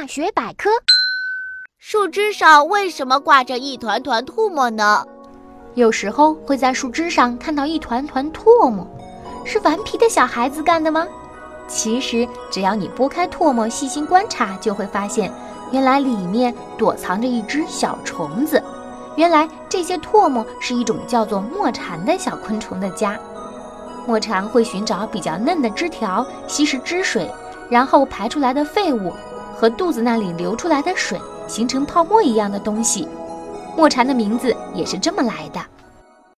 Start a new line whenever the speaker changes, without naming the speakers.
大学百科：
树枝上为什么挂着一团团唾沫呢？
有时候会在树枝上看到一团团唾沫，是顽皮的小孩子干的吗？其实，只要你拨开唾沫，细心观察，就会发现，原来里面躲藏着一只小虫子。原来这些唾沫是一种叫做墨蝉的小昆虫的家。墨蝉会寻找比较嫩的枝条，吸食汁水，然后排出来的废物和肚子那里流出来的水形成泡沫一样的东西。墨蝉的名字也是这么来的。